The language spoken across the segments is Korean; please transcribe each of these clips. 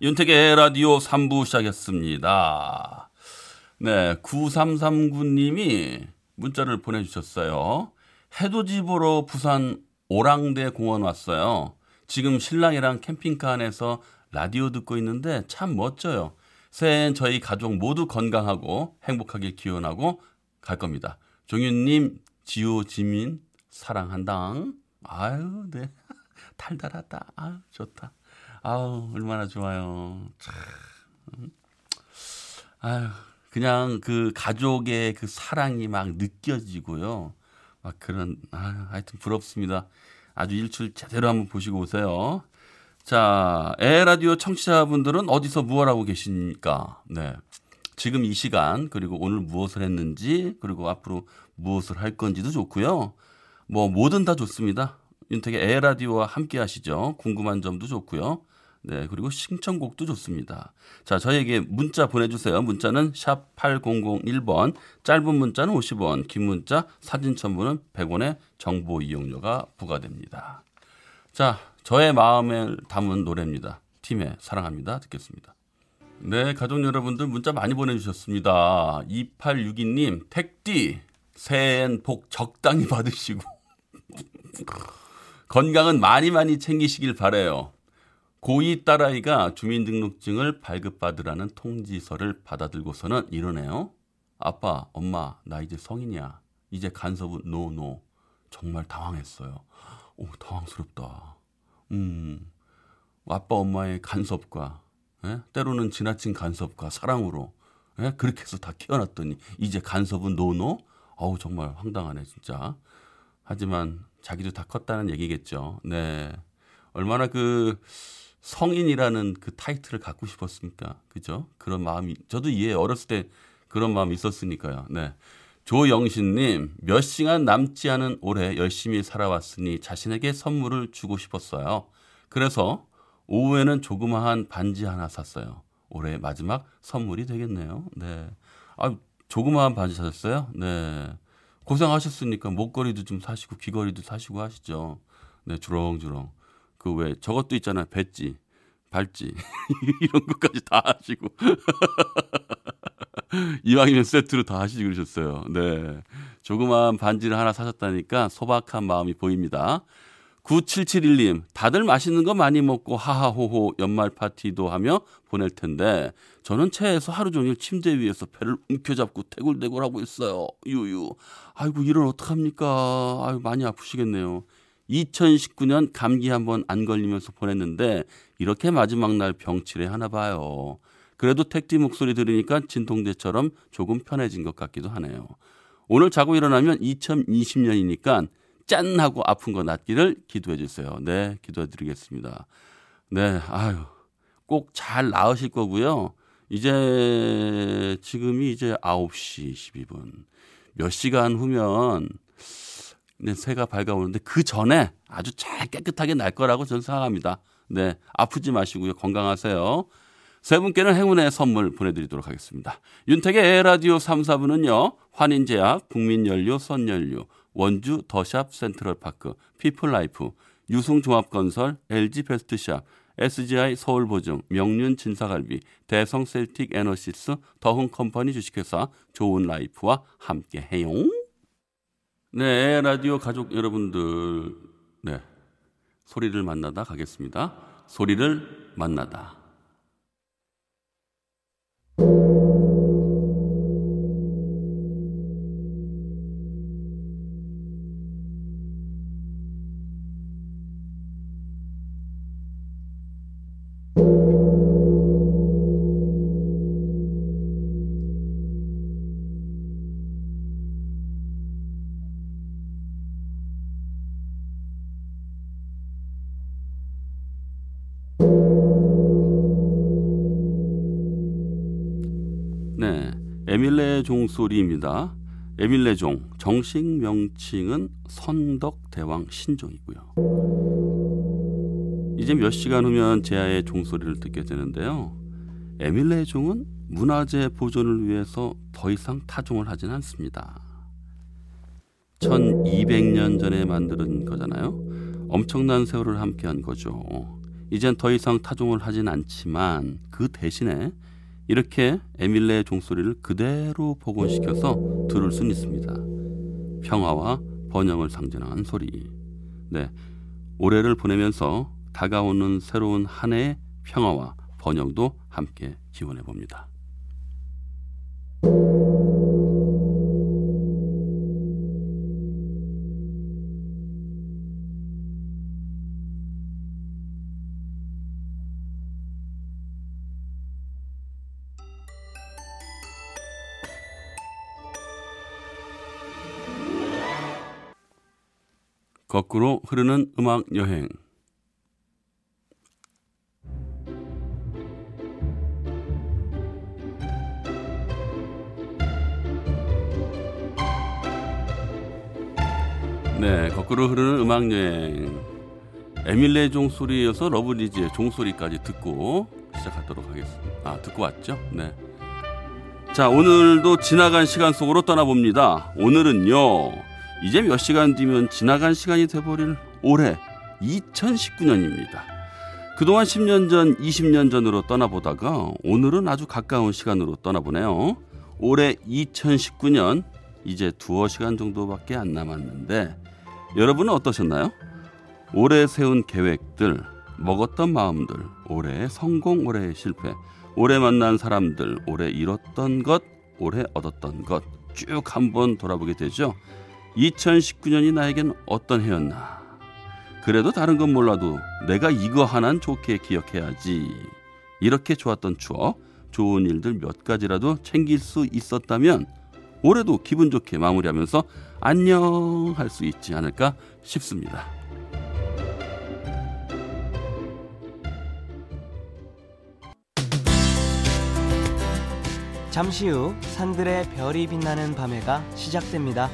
윤택의 라디오 3부 시작했습니다. 네, 9339님이 문자를 보내주셨어요. 해돋이 보러 부산 오랑대 공원 왔어요. 지금 신랑이랑 캠핑카 안에서 라디오 듣고 있는데 참 멋져요. 새해엔 저희 가족 모두 건강하고 행복하길 기원하고 갈 겁니다. 종윤님, 지호, 지민, 사랑한당. 아유, 네. 달달하다. 아유, 좋다. 아우, 얼마나 좋아요. 참. 아유, 그냥 그 가족의 그 사랑이 막 느껴지고요. 막 그런, 아 하여튼 부럽습니다. 아주 일출 제대로 한번 보시고 오세요. 자, 에라디오 청취자분들은 어디서 무엇 하고 계십니까? 네. 지금 이 시간, 그리고 오늘 무엇을 했는지, 그리고 앞으로 무엇을 할 건지도 좋고요. 뭐, 뭐든 다 좋습니다. 윤택의 에라디오와 함께 하시죠. 궁금한 점도 좋고요. 네, 그리고 신청곡도 좋습니다. 자, 저희에게 문자 보내주세요. 문자는 샵 8001번, 짧은 문자는 50원, 긴 문자, 사진 첨부는 100원의 정보 이용료가 부과됩니다. 자, 저의 마음을 담은 노래입니다. 팀의 사랑합니다. 듣겠습니다. 네, 가족 여러분들 문자 많이 보내주셨습니다. 2862님, 택디, 새해엔 복 적당히 받으시고, 건강은 많이 많이 챙기시길 바래요. 고2 딸아이가 주민등록증을 발급받으라는 통지서를 받아들고서는 이러네요. 아빠, 엄마, 나 이제 성인이야. 이제 간섭은 노노. 정말 당황했어요. 오, 당황스럽다. 음, 아빠, 엄마의 간섭과, 예? 때로는 지나친 간섭과 사랑으로, 예? 그렇게 해서 다 키워놨더니, 이제 간섭은 노노? 어우, 정말 황당하네, 진짜. 하지만 자기도 다 컸다는 얘기겠죠. 네. 얼마나 그, 성인이라는 그 타이틀을 갖고 싶었습니까? 그죠? 그런 마음이 저도 이해 어렸을 때 그런 마음이 있었으니까요. 네. 조영신님 몇 시간 남지 않은 올해 열심히 살아왔으니 자신에게 선물을 주고 싶었어요. 그래서 오후에는 조그마한 반지 하나 샀어요. 올해 마지막 선물이 되겠네요. 네. 아, 조그마한 반지 사셨어요? 네. 고생하셨으니까 목걸이도 좀 사시고 귀걸이도 사시고 하시죠. 네, 주렁주렁. 그 왜 저것도 있잖아요. 배지, 발지 이런 것까지 다 하시고 이왕이면 세트로 다 하시지 그러셨어요. 네. 조그마한 반지를 하나 사셨다니까 소박한 마음이 보입니다. 9771님, 다들 맛있는 거 많이 먹고 하하호호 연말 파티도 하며 보낼 텐데 저는 차에서 하루 종일 침대 위에서 배를 움켜잡고 태굴대굴 하고 있어요. 유유. 아이고 이런 어떡합니까? 아유 많이 아프시겠네요. 2019년 감기 한번 안 걸리면서 보냈는데 이렇게 마지막 날 병치레 하나 봐요. 그래도 택디 목소리 들으니까 진통제처럼 조금 편해진 것 같기도 하네요. 오늘 자고 일어나면 2020년이니까 짠 하고 아픈 거 낫기를 기도해 주세요. 네, 기도해 드리겠습니다. 네, 아유. 꼭 잘 나으실 거고요. 이제 지금이 이제 9시 12분. 몇 시간 후면 네, 새가 밝아오는데 그 전에 아주 잘 깨끗하게 날 거라고 저는 생각합니다. 네, 아프지 마시고요. 건강하세요. 세 분께는 행운의 선물 보내드리도록 하겠습니다. 윤택의 에헤라디오 3, 4부는요. 환인제약, 국민연료, 선연료, 원주 더샵 센트럴파크, 피플라이프, 유승종합건설, LG베스트샵, SGI 서울보증, 명륜 진사갈비, 대성 셀틱 에너시스, 더흥컴퍼니 주식회사, 좋은라이프와 함께해요. 네, 라디오 가족 여러분들, 네, 소리를 만나다 가겠습니다. 소리를 만나다. 종소리입니다. 에밀레종 정식 명칭은 선덕대왕 신종이고요. 이제 몇 시간 후면 제아의 종소리를 듣게 되는데요. 에밀레종은 문화재 보존을 위해서 더 이상 타종을 하진 않습니다. 1200년 전에 만든 거잖아요. 엄청난 세월을 함께한 거죠. 이젠 더 이상 타종을 하진 않지만 그 대신에 이렇게 에밀레의 종소리를 그대로 복원시켜서 들을 수는 있습니다. 평화와 번영을 상징하는 소리. 네. 올해를 보내면서 다가오는 새로운 한 해의 평화와 번영도 함께 기원해 봅니다. 거꾸로 흐르는 음악 여행. 네, 거꾸로 흐르는 음악 여행. 에밀레 종소리에 이어서 러브리즈의 종소리까지 듣고 시작하도록 하겠습니다. 아, 듣고 왔죠? 네. 자, 오늘도 지나간 시간 속으로 떠나봅니다. 오늘은요, 이제 몇 시간 뒤면 지나간 시간이 돼버릴 올해 2019년입니다. 그동안 10년 전, 20년 전으로 떠나보다가 오늘은 아주 가까운 시간으로 떠나보네요. 올해 2019년 이제 두어 시간 정도밖에 안 남았는데 여러분은 어떠셨나요? 올해 세운 계획들, 먹었던 마음들, 올해의 성공, 올해의 실패, 올해 만난 사람들, 올해 잃었던 것, 올해 얻었던 것 쭉 한번 돌아보게 되죠. 2019년이 나에겐 어떤 해였나. 그래도 다른 건 몰라도 내가 이거 하나는 좋게 기억해야지. 이렇게 좋았던 추억, 좋은 일들 몇 가지라도 챙길 수 있었다면 올해도 기분 좋게 마무리하면서 안녕 할 수 있지 않을까 싶습니다. 잠시 후 산들의 별이 빛나는 밤해가 시작됩니다.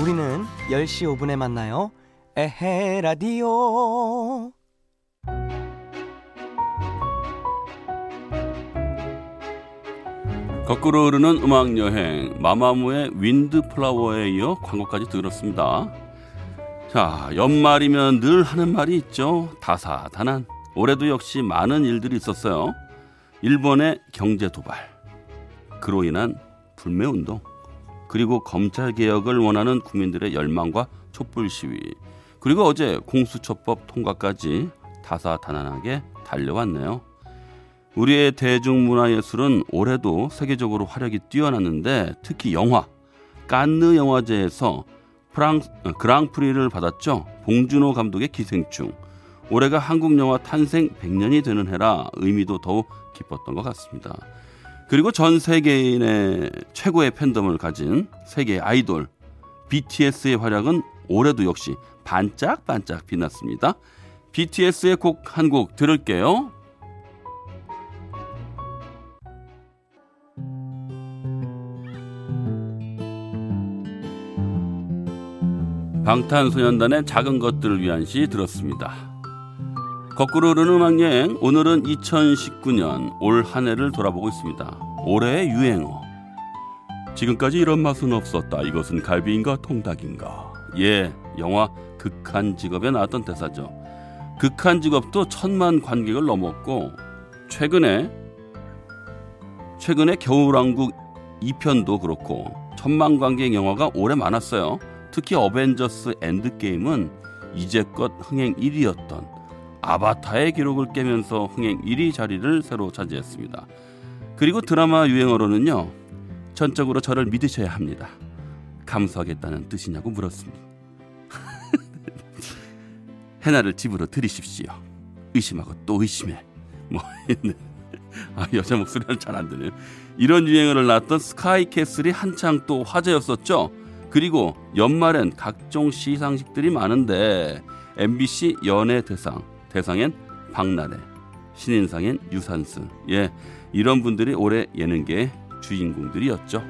우리는 10시 5분에 만나요. 에헤 라디오. 거꾸로 흐르는 음악 여행 마마무의 윈드 플라워에 이어 광고까지 들었습니다. 자, 연말이면 늘 하는 말이 있죠. 다사다난. 올해도 역시 많은 일들이 있었어요. 일본의 경제 도발, 그로 인한 불매 운동, 그리고 검찰 개혁을 원하는 국민들의 열망과 촛불 시위, 그리고 어제 공수처법 통과까지 다사다난하게 달려왔네요. 우리의 대중문화예술은 올해도 세계적으로 화력이 뛰어났는데 특히 영화 깐느 영화제에서 프랑 어, 그랑프리를 받았죠. 봉준호 감독의 기생충. 올해가 한국 영화 탄생 100년이 되는 해라 의미도 더욱 깊었던 것 같습니다. 그리고 전 세계인의 최고의 팬덤을 가진 세계 아이돌 BTS의 활약은 올해도 역시 반짝반짝 빛났습니다. BTS의 곡 한 곡 들을게요. 방탄소년단의 작은 것들을 위한 시 들었습니다. 거꾸로 흐르는 음악 여행 오늘은 2019년 올 한 해를 돌아보고 있습니다. 올해의 유행어 지금까지 이런 맛은 없었다. 이것은 갈비인가 통닭인가. 예, 영화 극한 직업에 나왔던 대사죠. 극한 직업도 천만 관객을 넘었고 최근에 최근에 겨울왕국 2편도 그렇고 천만 관객 영화가 올해 많았어요. 특히 어벤져스 엔드게임은 이제껏 흥행 1위였던 아바타의 기록을 깨면서 흥행 1위 자리를 새로 차지했습니다. 그리고 드라마 유행어로는요. 전적으로 저를 믿으셔야 합니다. 감수하겠다는 뜻이냐고 물었습니다. 해나를 집으로 들이십시오. 의심하고 또 의심해. 뭐 아, 여자 목소리는 잘 안 들려요. 이런 유행어를 낳았던 스카이캐슬이 한창 또 화제였었죠. 그리고 연말엔 각종 시상식들이 많은데 MBC 연예 대상, 개성엔 박나래, 신인상엔 유산스. 예, 이런 분들이 올해 예능계의 주인공들이었죠.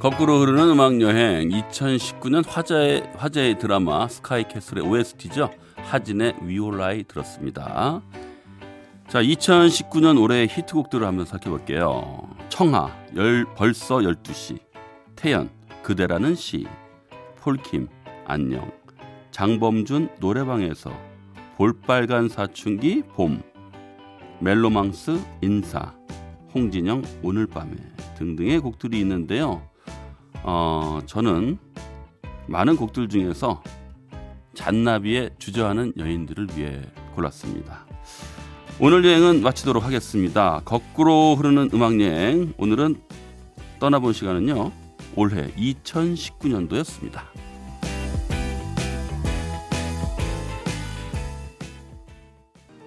거꾸로 흐르는 음악 여행 2019년 화제의 화제의 드라마 스카이캐슬의 OST죠. 하진의 위올라이 들었습니다. 자, 2019년 올해 히트곡들을 한번 살펴볼게요. 청하, 열, 벌써 12시, 태연, 그대라는 시, 폴킴, 안녕, 장범준 노래방에서, 볼빨간 사춘기, 봄, 멜로망스, 인사, 홍진영, 오늘 밤에. 등등의 곡들이 있는데요. 어, 저는 많은 곡들 중에서 잔나비의 주저하는 여인들을 위해 골랐습니다. 오늘 여행은 마치도록 하겠습니다. 거꾸로 흐르는 음악 여행. 오늘은 떠나본 시간은요. 올해 2019년도였습니다.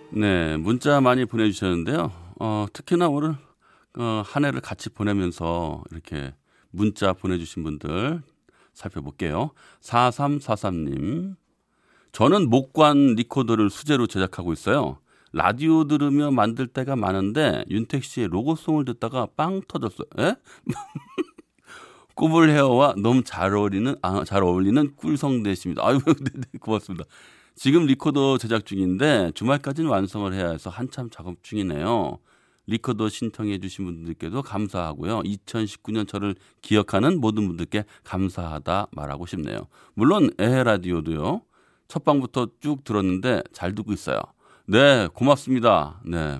네, 문자 많이 보내주셨는데요. 어, 특히나 오늘 어, 한 해를 같이 보내면서 이렇게 문자 보내주신 분들 살펴볼게요. 4343님. 저는 목관 리코더를 수제로 제작하고 있어요. 라디오 들으며 만들 때가 많은데 윤택 씨의 로고송을 듣다가 빵 터졌어요. 에? 꼬불 헤어와 너무 잘 어울리는 아, 잘 어울리는 꿀성대십니다. 아유, 네, 네, 고맙습니다. 지금 리코더 제작 중인데 주말까지는 완성을 해야 해서 한참 작업 중이네요. 리코더 신청해 주신 분들께도 감사하고요. 2019년 저를 기억하는 모든 분들께 감사하다 말하고 싶네요. 물론 에헤 라디오도요. 첫 방부터 쭉 들었는데 잘 듣고 있어요. 네, 고맙습니다. 네.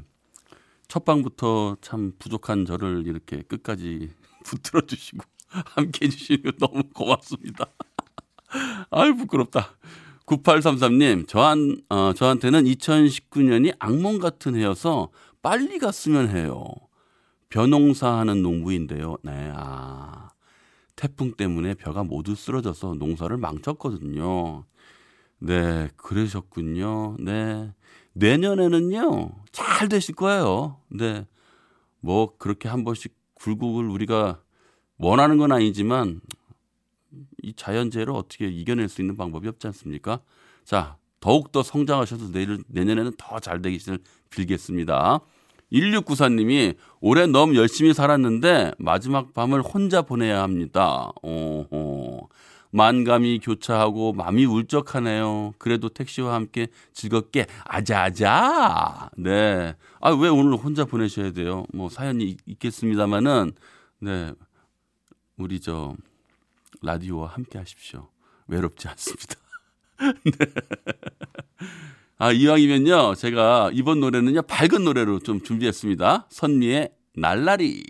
첫 방부터 참 부족한 저를 이렇게 끝까지 붙들어 주시고 함께 해 주시고 너무 고맙습니다. 아유, 부끄럽다. 9833님, 저한, 어, 저한테는 2019년이 악몽 같은 해여서 빨리 갔으면 해요. 벼농사 하는 농부인데요. 네, 아. 태풍 때문에 벼가 모두 쓰러져서 농사를 망쳤거든요. 네, 그러셨군요. 네. 내년에는요, 잘 되실 거예요. 네. 뭐, 그렇게 한 번씩 굴곡을 우리가 원하는 건 아니지만, 이 자연재해를 어떻게 이겨낼 수 있는 방법이 없지 않습니까? 자, 더욱더 성장하셔서 내일, 내년에는 더 잘 되기를 빌겠습니다. 1694님이 올해 너무 열심히 살았는데 마지막 밤을 혼자 보내야 합니다. 오호. 만감이 교차하고 마음이 울적하네요. 그래도 택시와 함께 즐겁게 아자아자. 네. 아, 왜 오늘 혼자 보내셔야 돼요? 뭐 사연이 있겠습니다만은 네. 우리 저 라디오와 함께 하십시오. 외롭지 않습니다. 네. 아, 이왕이면요. 제가 이번 노래는요. 밝은 노래로 좀 준비했습니다. 선미의 날라리.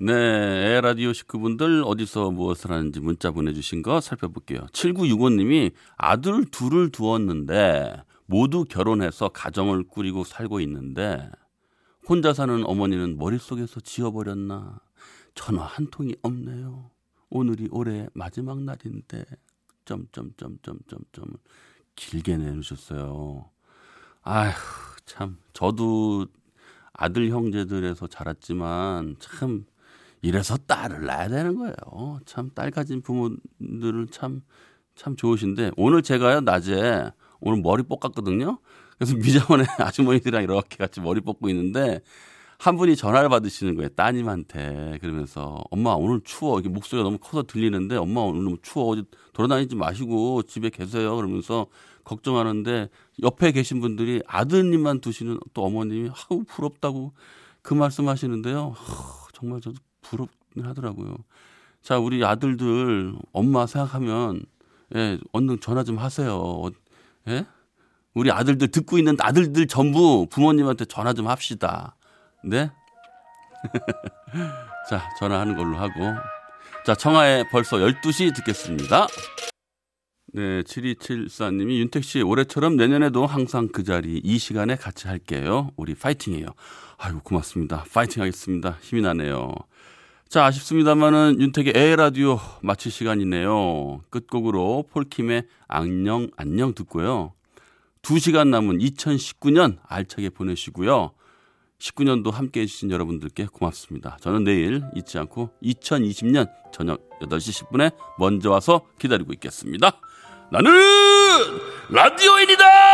네, 에라디오 식구분들 어디서 무엇을 하는지 문자 보내주신 거 살펴볼게요. 7965님이 아들 둘을 두었는데 모두 결혼해서 가정을 꾸리고 살고 있는데 혼자 사는 어머니는 머릿속에서 지워버렸나 전화 한 통이 없네요. 오늘이 올해 마지막 날인데 점점점점점점 길게 내놓으셨어요. 아휴 참 저도 아들 형제들에서 자랐지만 참 이래서 딸을 낳아야 되는 거예요. 참 딸 가진 부모들은 참, 참 좋으신데, 오늘 제가요, 낮에, 오늘 머리 뽑았거든요? 그래서 미자원의 아주머니들이랑 이렇게 같이 머리 뽑고 있는데, 한 분이 전화를 받으시는 거예요, 따님한테. 그러면서, 엄마, 오늘 추워. 이게 목소리가 너무 커서 들리는데, 엄마, 오늘 너무 추워. 어디 돌아다니지 마시고 집에 계세요. 그러면서 걱정하는데, 옆에 계신 분들이 아드님만 두시는 또 어머님이, 아우, 부럽다고 그 말씀 하시는데요. 정말 저도 부럽긴 하더라고요. 자, 우리 아들들 엄마 생각하면 예, 얼른 전화 좀 하세요. 어, 예? 우리 아들들 듣고 있는 아들들 전부 부모님한테 전화 좀 합시다. 네? 자, 전화하는 걸로 하고. 자, 청하에 벌써 12시 듣겠습니다. 네, 7274님이 윤택 씨, 올해처럼 내년에도 항상 그 자리, 이 시간에 같이 할게요. 우리 파이팅해요. 아이고, 고맙습니다. 파이팅 하겠습니다. 힘이 나네요. 자, 아쉽습니다만은 윤택의 에라디오 마칠 시간이네요. 끝곡으로 폴킴의 안녕, 안녕 듣고요. 2시간 남은 2019년 알차게 보내시고요. 19년도 함께 해주신 여러분들께 고맙습니다. 저는 내일 잊지 않고 2020년 저녁 8시 10분에 먼저 와서 기다리고 있겠습니다. 나는 라디오인이다!